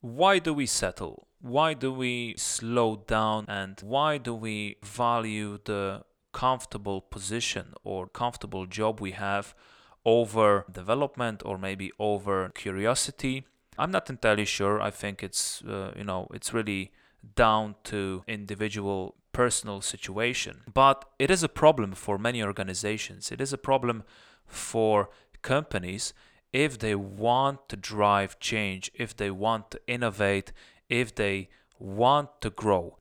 Why do we settle? Why do we slow down? And why do we value the comfortable position or comfortable job we have over development or maybe over curiosity? I'm not entirely sure. I think it's, uh, you know, it's really down to individual personal situation. But it is a problem for many organizations. It is a problem for companies if they want to drive change, if they want to innovate, if they want to grow.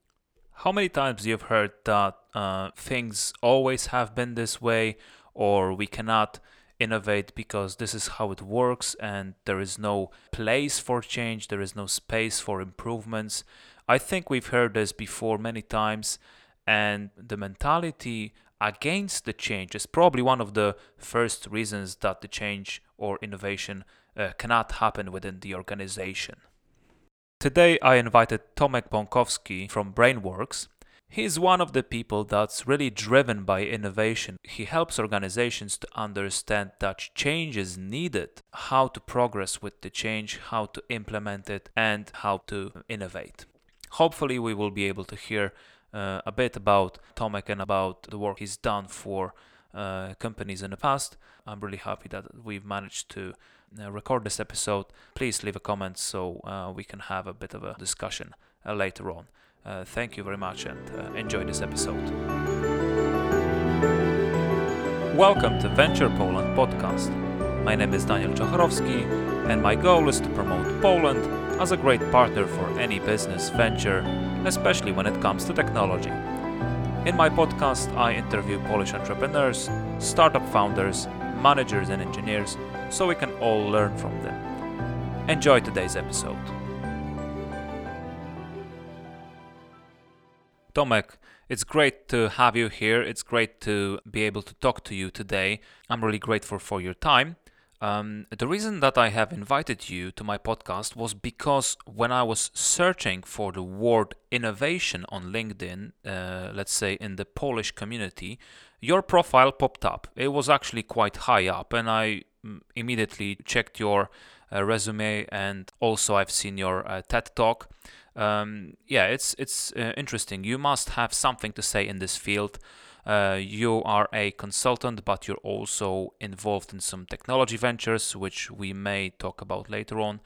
How many times you've heard that uh, things always have been this way, or we cannot innovate because this is how it works, and there is no place for change, there is no space for improvements. I think we've heard this before many times, and the mentality against the change is probably one of the first reasons that the change or innovation uh, cannot happen within the organization. Today I invited Tomek Bąkowski from Brainworks. He's one of the people that's really driven by innovation. He helps organizations to understand that change is needed, how to progress with the change, how to implement it, and how to innovate. Hopefully, we will be able to hear uh, a bit about Tomek and about the work he's done for uh, companies in the past. I'm really happy that we've managed to uh, record this episode. Please leave a comment so uh, we can have a bit of a discussion uh, later on. Thank you very much and enjoy this episode. Welcome to Venture Poland podcast. My name is Daniel Czochrowski, and my goal is to promote Poland as a great partner for any business venture especially when it comes to technology. In my podcast, I interview Polish entrepreneurs, startup founders, managers, and engineers so we can all learn from them. Enjoy today's episode. Tomek, it's great to have you here. It's great to be able to talk to you today. I'm really grateful for your time. Um, the reason that I have invited you to my podcast was because when I was searching for the word innovation on LinkedIn, uh, let's say in the Polish community, your profile popped up. It was actually quite high up, and I mm, immediately checked your uh, resume, and also I've seen your uh, TED talk. Um, yeah, it's it's uh, interesting. You must have something to say in this field. Uh, you are a consultant, but you're also involved in some technology ventures, which we may talk about later on.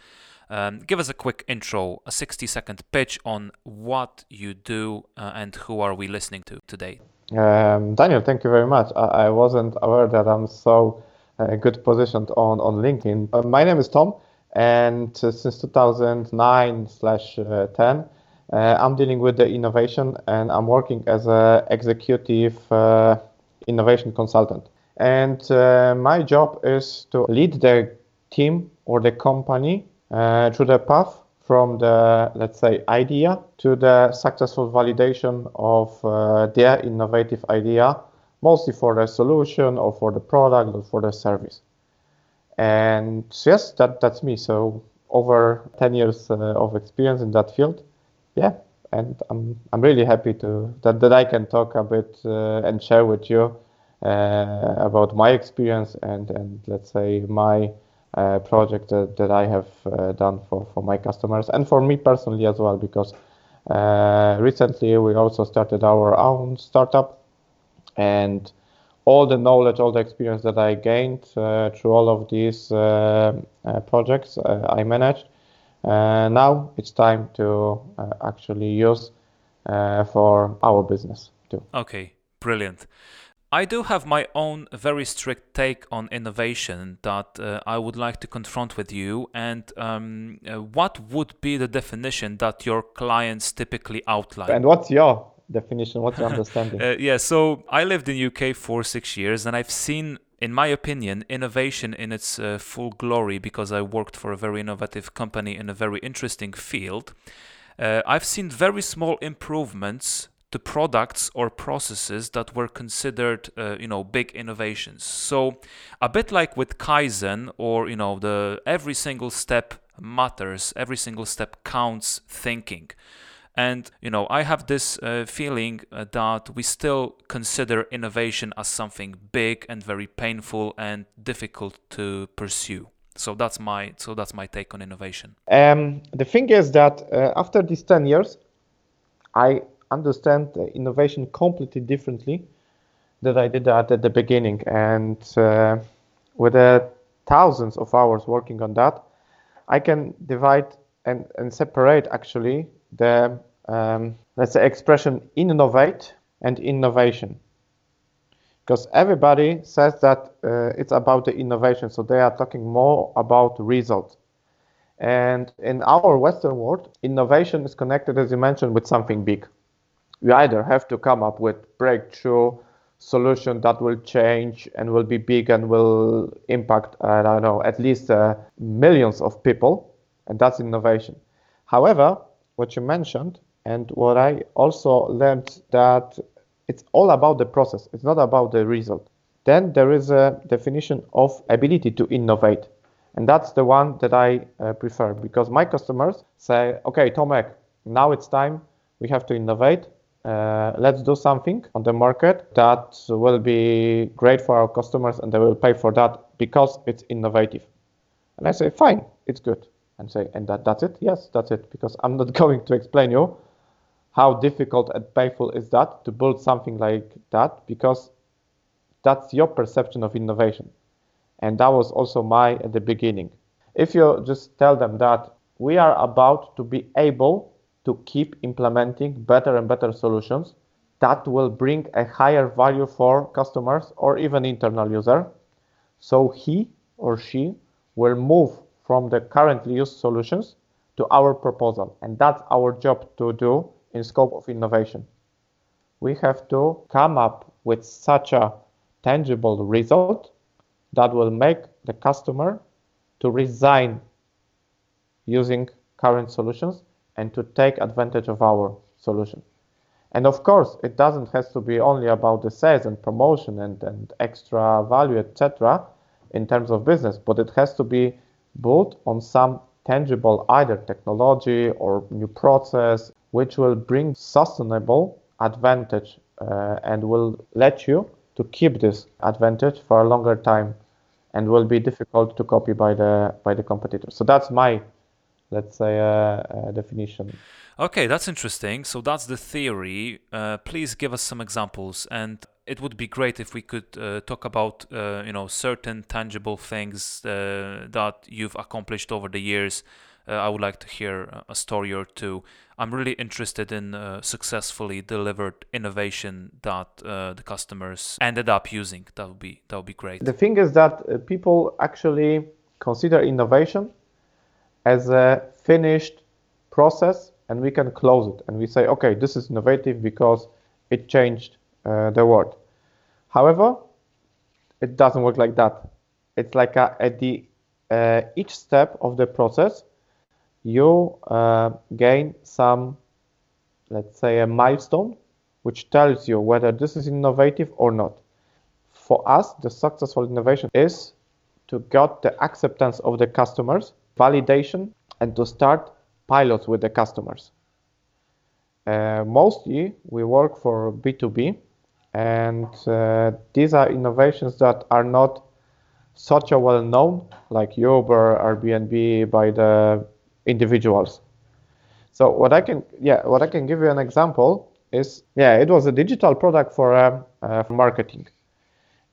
Um, give us a quick intro, a 60 second pitch on what you do uh, and who are we listening to today. Um, Daniel, thank you very much. I, I wasn't aware that I'm so uh, good positioned on, on LinkedIn. Uh, my name is Tom, and uh, since 2009 slash uh, 10, uh, I'm dealing with the innovation and I'm working as an executive uh, innovation consultant. And uh, my job is to lead the team or the company through the path from the, let's say, idea to the successful validation of uh, their innovative idea, mostly for the solution or for the product or for the service. And yes, that, that's me. So over 10 years uh, of experience in that field yeah, and I'm I'm really happy to that, that I can talk a bit uh, and share with you uh, about my experience and and let's say my uh, project that, that I have uh, done for for my customers and for me personally as well because uh, recently we also started our own startup and all the knowledge all the experience that I gained uh, through all of these projects I managed now it's time to uh, actually use uh, for our business too. Okay, brilliant. I do have my own very strict take on innovation that uh, I would like to confront with you. And um, uh, what would be the definition that your clients typically outline? And what's your definition? What's your understanding? uh, yeah, so I lived in UK for six years, and I've seen in my opinion, innovation in its uh, full glory, because I worked for a very innovative company in a very interesting field, uh, I've seen very small improvements to products or processes that were considered, uh, you know, big innovations. So, a bit like with Kaizen, or you know, the every single step matters, every single step counts. Thinking. And you know, I have this uh, feeling uh, that we still consider innovation as something big and very painful and difficult to pursue. So that's my so that's my take on innovation. Um, the thing is that uh, after these ten years, I understand innovation completely differently than I did that at the beginning, and uh, with the thousands of hours working on that, I can divide and, and separate actually the um, let's say expression innovate and innovation. Because everybody says that uh, it's about the innovation so they are talking more about results and in our western world innovation is connected as you mentioned with something big. You either have to come up with breakthrough solution that will change and will be big and will impact i don't know at least uh, millions of people and that's innovation. However what you mentioned and what i also learned that it's all about the process. It's not about the result. Then there is a definition of ability to innovate. And that's the one that I uh, prefer because my customers say, okay, Tomek, now it's time. We have to innovate. Uh, let's do something on the market that will be great for our customers and they will pay for that because it's innovative. And I say, fine, it's good. And say, and that, that's it? Yes, that's it. Because I'm not going to explain you how difficult and painful is that to build something like that because that's your perception of innovation. And that was also my at the beginning. If you just tell them that we are about to be able to keep implementing better and better solutions that will bring a higher value for customers or even internal user. So he or she will move from the currently used solutions to our proposal. And that's our job to do in scope of innovation. We have to come up with such a tangible result that will make the customer to resign using current solutions and to take advantage of our solution. And of course, it doesn't have to be only about the sales and promotion and, and extra value, etc., in terms of business, but it has to be built on some tangible either technology or new process which will bring sustainable advantage uh, and will let you to keep this advantage for a longer time and will be difficult to copy by the by the competitors so that's my let's say uh, uh, definition. Okay that's interesting. So that's the theory. Uh, please give us some examples and it would be great if we could uh, talk about uh, you know certain tangible things that you've accomplished over the years uh, I would like to hear a story or two. I'm really interested in uh, successfully delivered innovation that uh, the customers ended up using. That would be that would be great. The thing is that uh, people actually consider innovation as a finished process, and we can close it, and we say, okay, this is innovative because it changed uh, the world. However, it doesn't work like that. It's like a, at the uh, each step of the process you uh, gain some, let's say, a milestone which tells you whether this is innovative or not. For us, the successful innovation is to get the acceptance of the customers, validation, and to start pilots with the customers. Uh, mostly, we work for B2B, and uh, these are innovations that are not such a well known, like Uber, Airbnb, by the individuals. So what I can, yeah, what I can give you an example is, yeah, it was a digital product for, uh, uh, for marketing,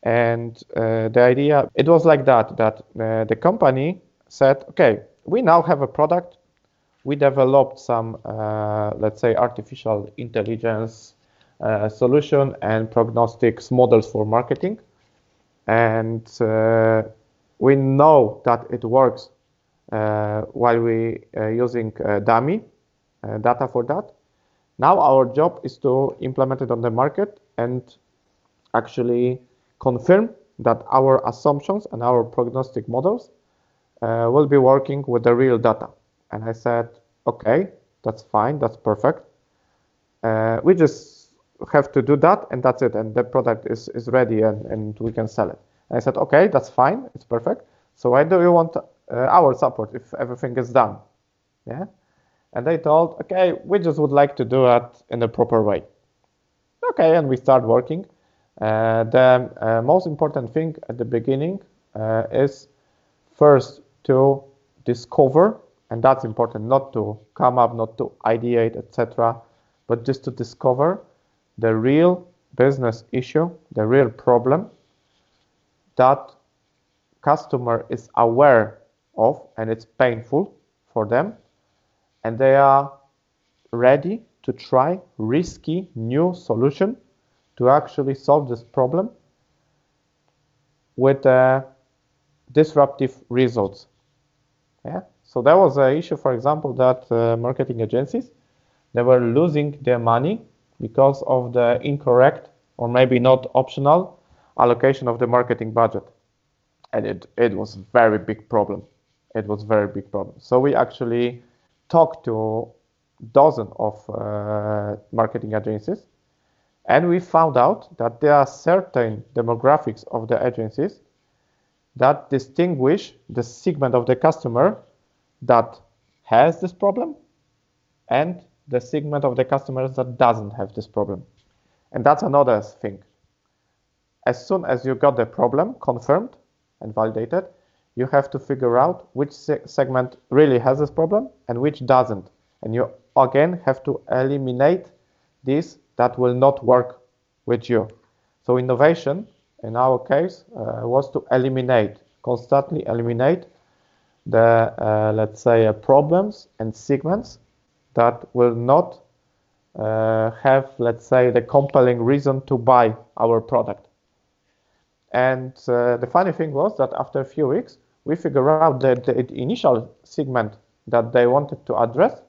and uh, the idea it was like that that uh, the company said, okay, we now have a product. We developed some, uh, let's say, artificial intelligence uh, solution and prognostics models for marketing, and we know that it works uh, while we uh, using uh, dummy data for that. Now our job is to implement it on the market and actually confirm that our assumptions and our prognostic models uh, will be working with the real data. And I said, okay, that's fine, that's perfect. Uh, we just have to do that and that's it. And the product is, is ready and, and we can sell it. And I said, okay, that's fine, it's perfect. So why do you want uh, our support if everything is done. Yeah. And they told, okay, we just would like to do it in a proper way. Okay, and we start working. Uh, the uh, most important thing at the beginning uh, is first to discover, and that's important, not to come up, not to ideate, etc., but just to discover the real business issue, the real problem that customer is aware of and it's painful for them and they are ready to try risky new solution to actually solve this problem with uh, disruptive results. Yeah. So that was an issue, for example, that uh, marketing agencies they were losing their money because of the incorrect or maybe not optional allocation of the marketing budget, and it it was a very big problem. It was very big problem. So we actually talked to dozens of uh, marketing agencies and we found out that there are certain demographics of the agencies that distinguish the segment of the customer that has this problem and the segment of the customers that doesn't have this problem. And that's another thing. As soon as you got the problem confirmed and validated, you have to figure out which se segment really has this problem and which doesn't. And you again have to eliminate this that will not work with you. So innovation, in our case, uh, was to eliminate, constantly eliminate the, uh, let's say, uh, problems and segments that will not uh, have, let's say, the compelling reason to buy our product. And uh, the funny thing was that after a few weeks, we figured out that the initial segment that they wanted to address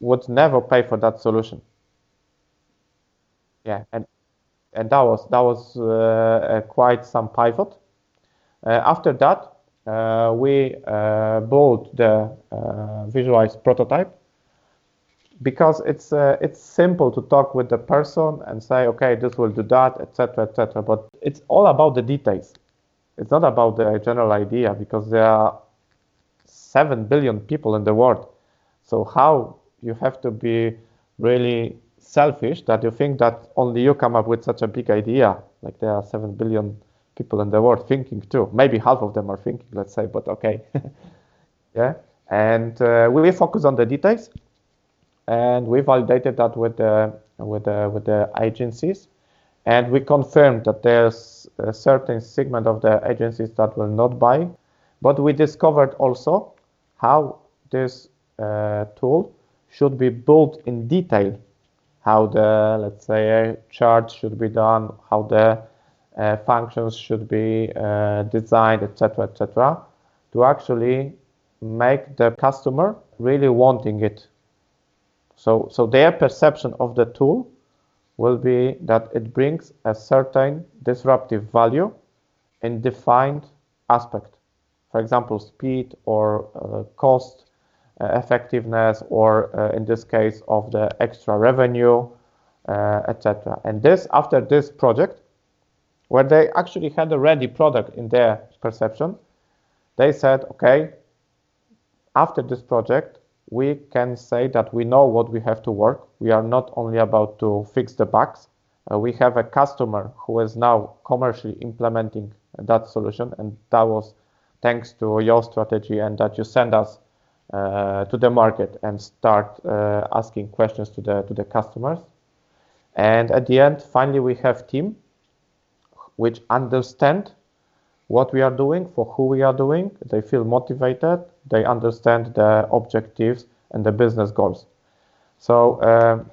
would never pay for that solution. Yeah, and and that was that was uh, uh quite some pivot. Uh, after that, uh, we built the visualized prototype because it's it's simple to talk with the person and say, okay, this will do that, etc., etc. But it's all about the details. It's not about the general idea because there are seven billion people in the world. So how you have to be really selfish that you think that only you come up with such a big idea. Like there are 7 billion people in the world thinking too. Maybe half of them are thinking, let's say, but okay. yeah. And uh, we focus on the details and we validated that with the, with the, with the agencies. And we confirmed that there's a certain segment of the agencies that will not buy. But we discovered also how this uh, tool should be built in detail how the let's say chart should be done how the uh, functions should be uh, designed etc etc to actually make the customer really wanting it so so their perception of the tool will be that it brings a certain disruptive value in defined aspect for example speed or uh, cost uh, effectiveness or uh, in this case of the extra revenue, uh, etc. And this after this project, where they actually had a ready product in their perception, they said, okay, after this project, we can say that we know what we have to work. We are not only about to fix the bugs. Uh, we have a customer who is now commercially implementing that solution, and that was thanks to your strategy and that you send us uh, to the market and start uh, asking questions to the to the customers. And at the end, finally, we have team which understand what we are doing, for who we are doing. They feel motivated. They understand the objectives and the business goals. So um,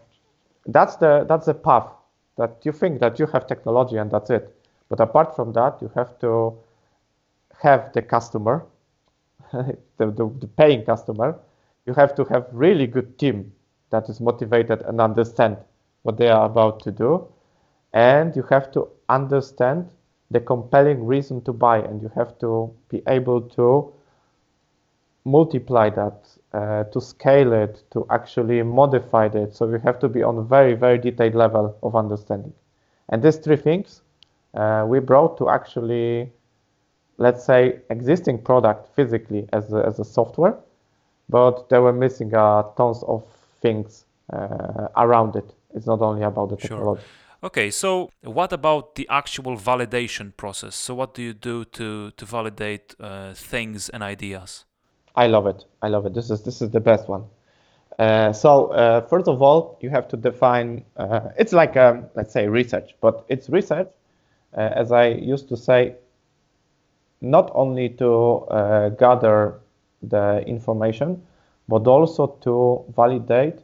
that's the that's the path that you think that you have technology and that's it. But apart from that, you have to have the customer the, the, the paying customer, you have to have really good team that is motivated and understand what they are about to do. And you have to understand the compelling reason to buy, and you have to be able to multiply that, uh, to scale it, to actually modify it. So you have to be on a very, very detailed level of understanding. And these three things uh, we brought to actually let's say, existing product physically as a, as a software, but they were missing uh, tons of things uh, around it. It's not only about the technology. Sure. Okay, so what about the actual validation process? So what do you do to to validate uh, things and ideas? I love it. I love it. This is this is the best one. Uh, so uh, first of all, you have to define. Uh, it's like um, let's say research, but it's research, uh, as I used to say, not only to uh, gather the information, but also to validate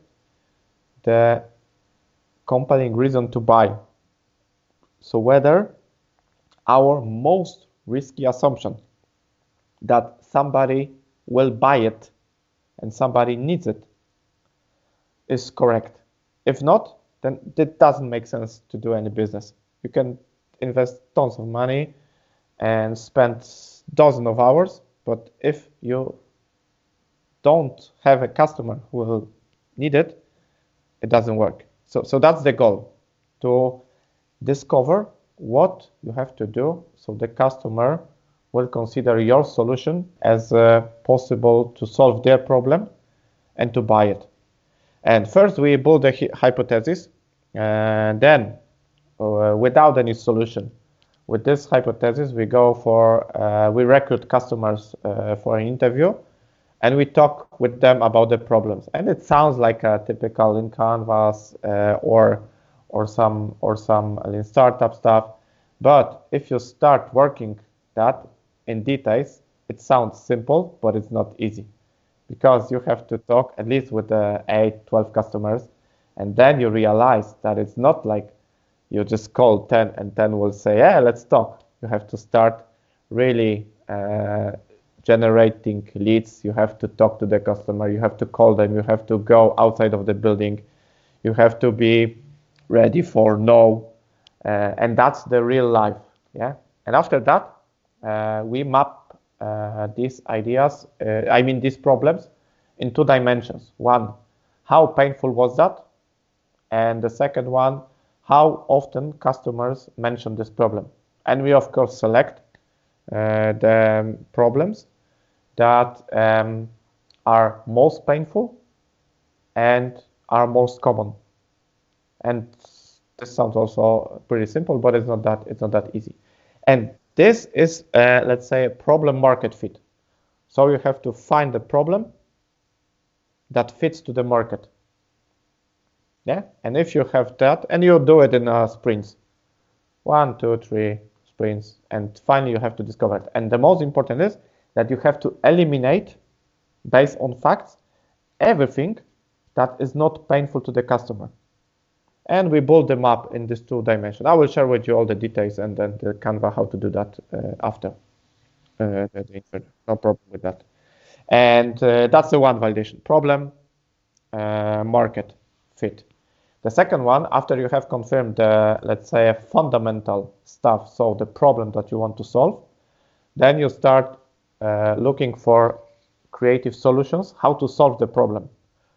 the compelling reason to buy. So whether our most risky assumption that somebody will buy it and somebody needs it is correct. If not, then it doesn't make sense to do any business. You can invest tons of money and spend dozens of hours, but if you don't have a customer who will need it, it doesn't work. So, so that's the goal to discover what you have to do so the customer will consider your solution as uh, possible to solve their problem and to buy it. And first we build a hypothesis and then uh, without any solution. With this hypothesis, we go for, uh, we recruit customers uh, for an interview and we talk with them about the problems. And it sounds like a typical Lean Canvas uh, or, or some, or some in startup stuff. But if you start working that in details, it sounds simple, but it's not easy because you have to talk at least with the 8, 12 customers. And then you realize that it's not like you just call 10 and 10 will say, yeah, let's talk. You have to start really uh, generating leads. You have to talk to the customer. You have to call them. You have to go outside of the building. You have to be ready for no. Uh, and that's the real life. Yeah. And after that, uh, we map uh, these ideas, uh, I mean these problems, in two dimensions. One, how painful was that? And the second one, how often customers mention this problem. And we, of course, select uh, the problems that um, are most painful and are most common. And this sounds also pretty simple, but it's not that it's not that easy. And this is, uh, let's say, a problem market fit. So you have to find the problem that fits to the market. Yeah, and if you have that, and you do it in uh, sprints, one, two, three sprints, and finally you have to discover it. And the most important is that you have to eliminate, based on facts, everything that is not painful to the customer and we build them up in these two dimensions. I will share with you all the details and then the Canva how to do that uh, after uh. No problem with that. And uh, that's the one validation problem, uh, market fit. The second one, after you have confirmed, the, let's say, a fundamental stuff, so the problem that you want to solve, then you start uh, looking for creative solutions, how to solve the problem.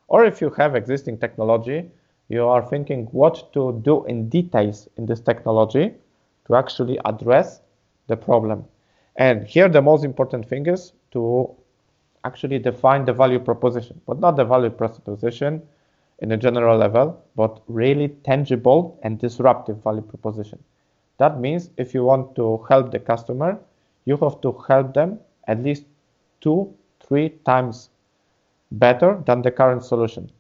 Or if you have existing technology, you are thinking what to do in details in this technology to actually address the problem. And here the most important thing is to actually define the value proposition, but not the value proposition in a general level, but really tangible and disruptive value proposition. That means if you want to help the customer, you have to help them at least two, three times better than the current solution.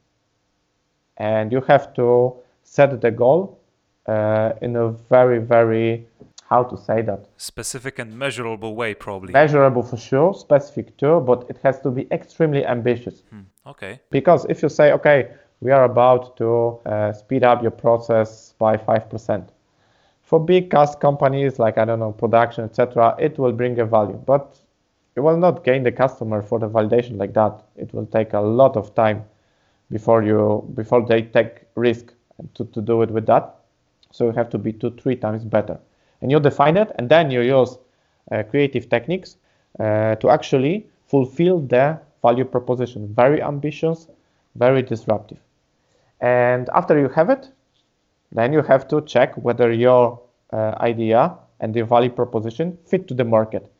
And you have to set the goal uh, in a very very how to say that? Specific and measurable way probably. Measurable for sure specific too but it has to be extremely ambitious. Hmm. okay. Because if you say okay we are about to uh, speed up your process by 5% for big cost companies like i don't know production etc it will bring a value. But you will not gain the customer for the validation like that it will take a lot of time before you before they take risk to, to do it with that. So you have to be two, three times better. And you define it, and then you use uh, creative techniques uh, to actually fulfill the value proposition. Very ambitious, very disruptive. And after you have it, then you have to check whether your uh, idea and the value proposition fit to the market.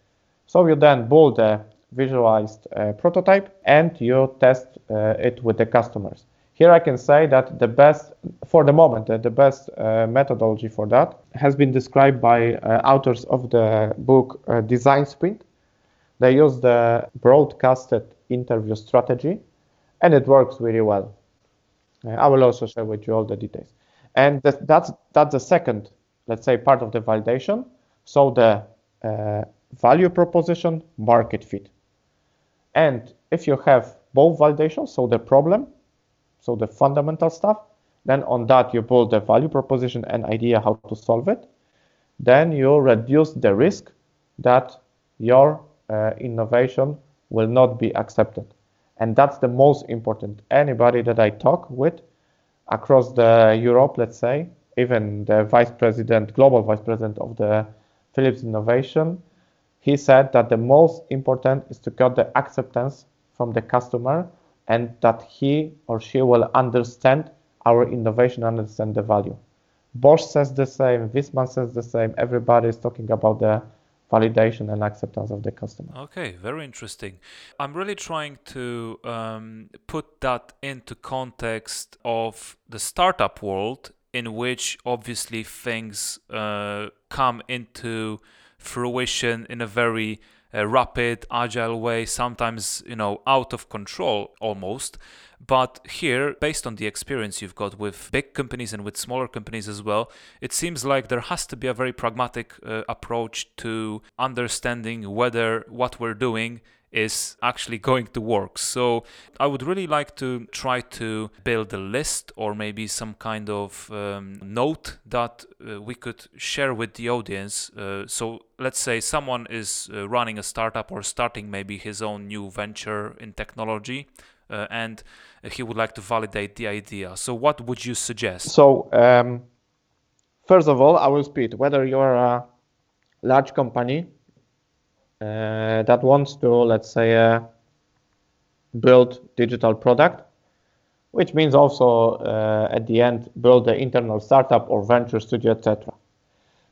So you then build a visualized uh, prototype and you test uh, it with the customers. here I can say that the best, for the moment, uh, the best uh, methodology for that has been described by uh, authors of the book uh, Design Sprint. They use the broadcasted interview strategy, and it works really well. I will also share with you all the details. And that, that's that's the second, let's say, part of the validation. So the value proposition, market fit. And if you have both validations, so the problem so the fundamental stuff. Then on that, you build the value proposition and idea how to solve it. Then you reduce the risk that your uh, innovation will not be accepted. And that's the most important. Anybody that I talk with across the Europe, let's say, even the vice president, global vice president of the Philips Innovation, he said that the most important is to get the acceptance from the customer and that he or she will understand our innovation, understand the value. Bosch says the same, Viessmann says the same. Everybody is talking about the validation and acceptance of the customer. Okay, very interesting. I'm really trying to um, put that into context of the startup world, in which obviously things uh, come into fruition in a very a rapid, agile way, sometimes, you know, out of control almost. But here, based on the experience you've got with big companies and with smaller companies as well, it seems like there has to be a very pragmatic uh, approach to understanding whether what we're doing is actually going to work. So I would really like to try to build a list or maybe some kind of um, note that uh, we could share with the audience. Uh, so let's say someone is uh, running a startup or starting maybe his own new venture in technology. Uh, and he would like to validate the idea. So, what would you suggest? So, um, first of all, I will speed whether you're a large company uh, that wants to, let's say, uh, build digital product, which means also uh, at the end build the internal startup or venture studio, etc.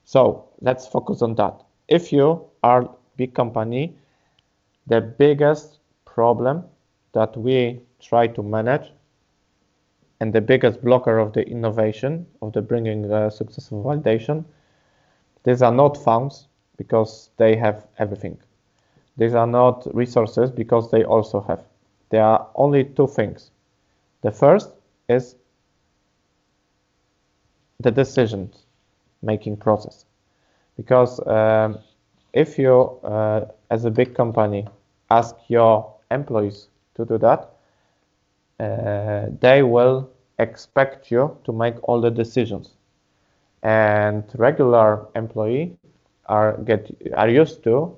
So let's focus on that. If you are big company, the biggest problem that we try to manage and the biggest blocker of the innovation of the bringing uh, successful validation these are not funds because they have everything. These are not resources because they also have. There are only two things. The first is the decision making process. Because um, if you, uh, as a big company, ask your employees to do that, uh, they will expect you to make all the decisions. And regular employee are get are used to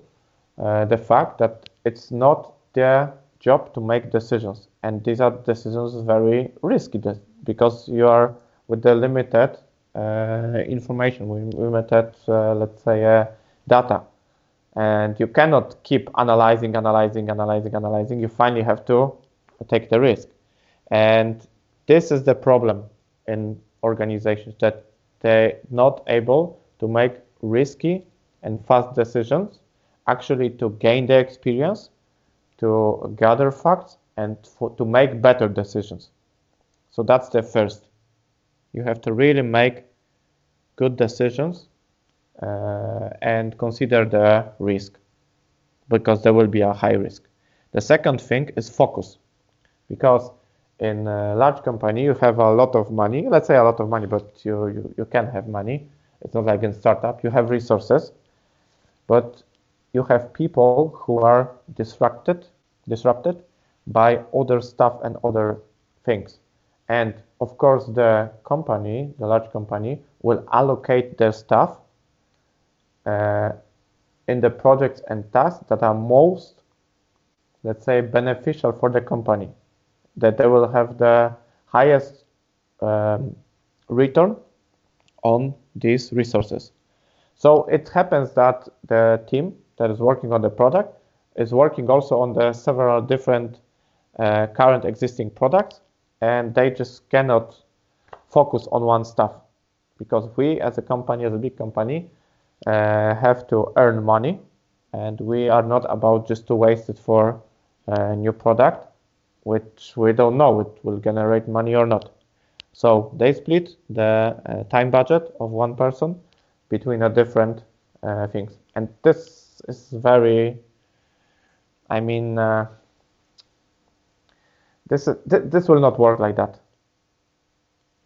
uh, the fact that it's not their job to make decisions, and these are decisions very risky because you are with the limited uh, information, limited, uh, let's say, uh, data, and you cannot keep analyzing, analyzing, analyzing, analyzing. You finally have to take the risk, and this is the problem in organizations that they're not able to make risky and fast decisions actually to gain the experience, to gather facts, and for, to make better decisions. So that's the first. You have to really make good decisions uh, and consider the risk because there will be a high risk. The second thing is focus because in a large company you have a lot of money let's say a lot of money but you, you, you can have money it's not like in startup you have resources but you have people who are disrupted disrupted by other stuff and other things. And of course the company the large company will allocate their stuff uh, in the projects and tasks that are most let's say beneficial for the company. That they will have the highest um, return on these resources so it happens that the team that is working on the product is working also on the several different uh, current existing products, and they just cannot focus on one stuff because we, as a company, as a big company, uh, have to earn money, and we are not about just to waste it for a new product. which we don't know it will generate money or not. So they split the uh, time budget of one person between a different uh, things, and this is very. I mean, uh, this th this will not work like that.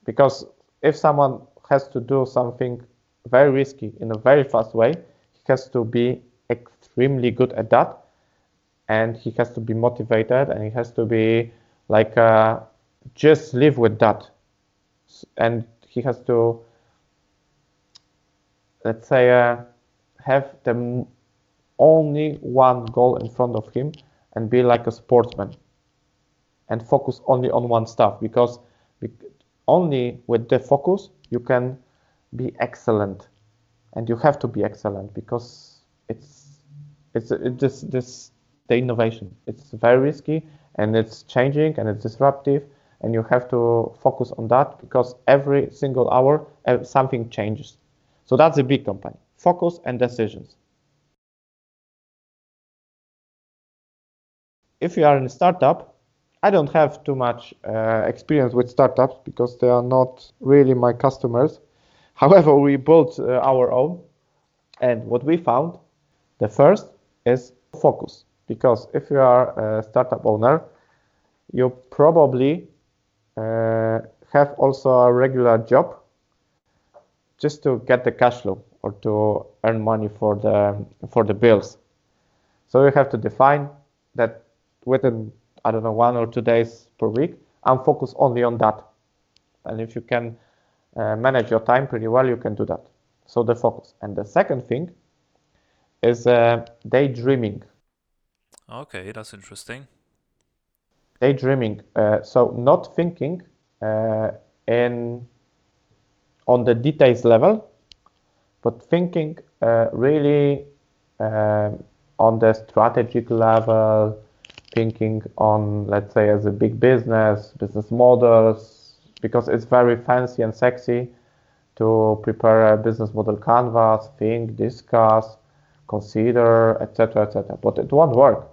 Because if someone has to do something very risky in a very fast way, he has to be extremely good at that, and he has to be motivated, and he has to be like uh, just live with that and he has to let's say uh, have the only one goal in front of him and be like a sportsman. And focus only on one stuff because only with the focus you can be excellent. And you have to be excellent because it's it's it, this this the innovation. It's very risky and it's changing and it's disruptive and you have to focus on that because every single hour something changes. So that's a big company. Focus and decisions. If you are in a startup, I don't have too much uh, experience with startups because they are not really my customers. However, we built uh, our own, and what we found, the first is focus. Because if you are a startup owner, you probably uh, have also a regular job just to get the cash flow or to earn money for the for the bills. So you have to define that within I don't know one or two days per week, I'm focused only on that. And if you can uh, manage your time pretty well, you can do that. So the focus. And the second thing is uh, daydreaming. Okay, that's interesting daydreaming. Uh, so not thinking uh, in on the details level, but thinking uh, really uh, on the strategic level, thinking on let's say as a big business, business models, because it's very fancy and sexy to prepare a business model canvas, think, discuss, consider, etc., etc. But it won't work.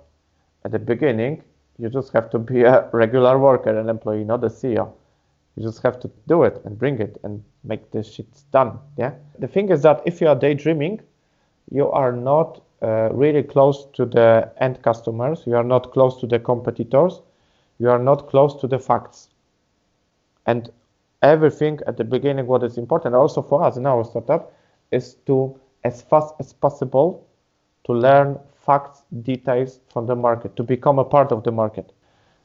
At the beginning, you just have to be a regular worker, an employee, not a CEO. You just have to do it and bring it and make this shit done. Yeah. The thing is that if you are daydreaming, you are not uh, really close to the end customers. You are not close to the competitors. You are not close to the facts. And everything at the beginning, what is important also for us in our startup, is to as fast as possible to learn facts, details from the market, to become a part of the market.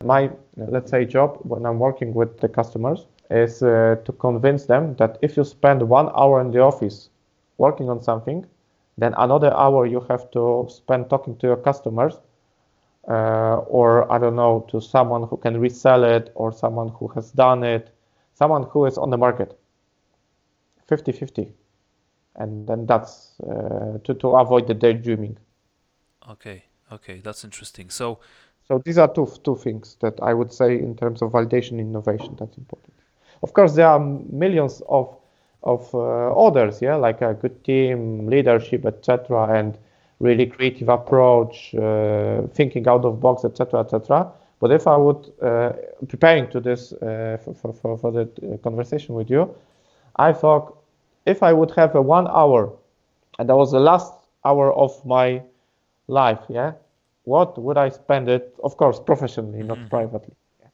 My, let's say, job when I'm working with the customers is uh, to convince them that if you spend one hour in the office working on something, then another hour you have to spend talking to your customers uh, or I don't know, to someone who can resell it or someone who has done it, someone who is on the market. 50 50. And then that's uh, to, to avoid the daydreaming. Okay, okay, that's interesting. So, so these are two two things that I would say in terms of validation innovation that's important. Of course, there are millions of of uh, others, yeah, like a good team, leadership, etc., and really creative approach, uh, thinking out of box, etc., etc. But if I would uh, preparing to this uh, for, for, for the uh, conversation with you, I thought if I would have a one hour, and that was the last hour of my life, yeah, what would I spend it? Of course, professionally, mm-hmm. not privately. Yeah.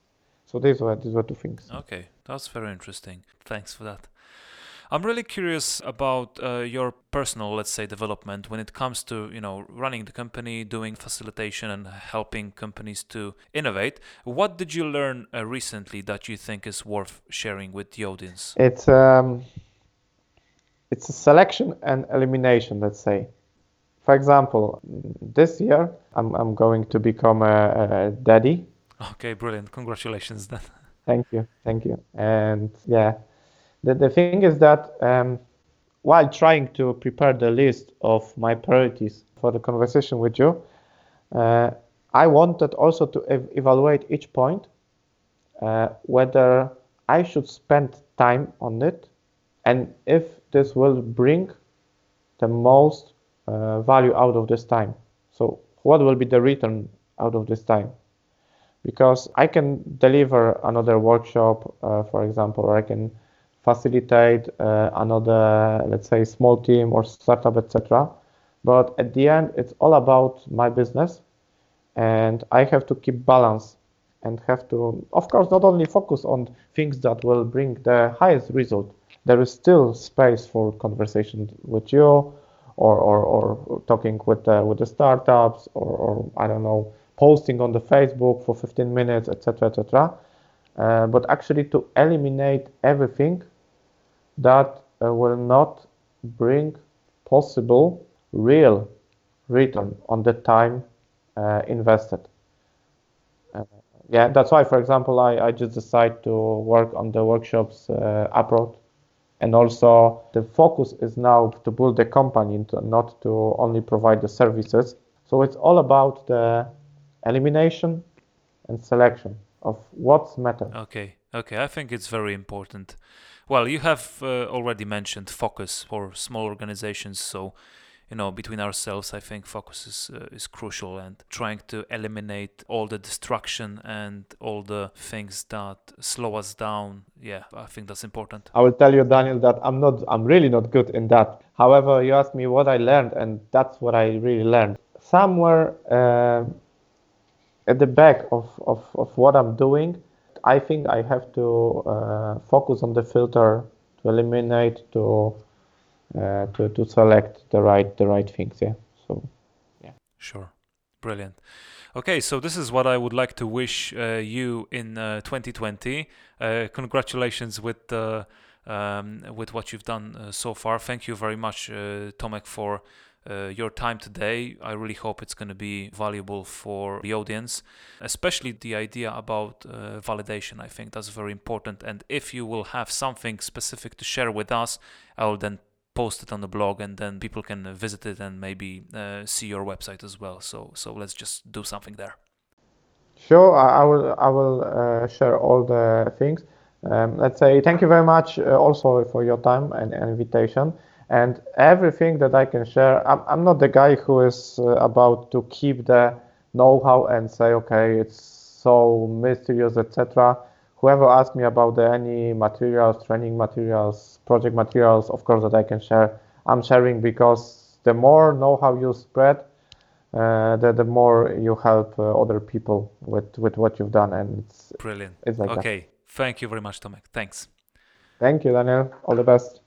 So these were these were two things. Okay, that's very interesting. Thanks for that. I'm really curious about uh, your personal, let's say, development when it comes to you know running the company, doing facilitation, and helping companies to innovate. What did you learn uh, recently that you think is worth sharing with the audience? It's um, it's a selection and elimination, let's say. For example, this year I'm, I'm going to become a, a daddy. Okay, brilliant. Congratulations then. Thank you. Thank you. And yeah, the, the thing is that um, while trying to prepare the list of my priorities for the conversation with you, uh, I wanted also to ev- evaluate each point uh, whether I should spend time on it and if this will bring the most uh, value out of this time. So what will be the return out of this time? because I can deliver another workshop, uh, for example, or I can facilitate uh, another, let's say, small team or startup, etc. But at the end, it's all about my business, and I have to keep balance and have to, of course, not only focus on things that will bring the highest result. There is still space for conversation with you, or or, or talking with the, with the startups, or, or I don't know, posting on the Facebook for 15 minutes, etc., etc. Uh, but actually to eliminate everything that uh, will not bring possible real return on the time uh, invested. Uh, yeah, that's why, for example, I, I just decided to work on the workshops uh, abroad. And also the focus is now to build the company, not to only provide the services. So it's all about the elimination and selection of what's matter. Okay, okay, I think it's very important. Well, you have uh, already mentioned focus for small organizations, so you know between ourselves i think focus is uh, is crucial and trying to eliminate all the distraction and all the things that slow us down yeah i think that's important. I will tell you daniel that i'm not i'm really not good in that. However you asked me what i learned and that's what i really learned. Somewhere uh, at the back of, of, of what I'm doing, I think I have to uh, focus on the filter to eliminate to uh, to to select the right the right things. Yeah. So yeah. Sure. Brilliant. Okay, so this is what I would like to wish uh, you in 2020. Uh, uh, congratulations with um, with what you've done uh, so far. Thank you very much, Tomek, for uh, your time today. I really hope it's going to be valuable for the audience, especially the idea about uh, validation. I think that's very important. And if you will have something specific to share with us, I will then post it on the blog and then people can visit it and maybe uh, see your website as well. So, so let's just do something there. Sure, I will. I will uh, share all the things. Um, let's say thank you very much uh, also for your time and, and invitation and everything that I can share. I'm, I'm not the guy who is uh, about to keep the know-how and say, okay, it's so mysterious, etc. Whoever asked me about the, any materials, training materials, project materials, of course that I can share. I'm sharing because the more know-how you spread, uh, the, the more you help uh, other people with, with what you've done, and it's brilliant. It's like okay, that. thank you very much, Tomek. Thanks. Thank you, Daniel. All the best.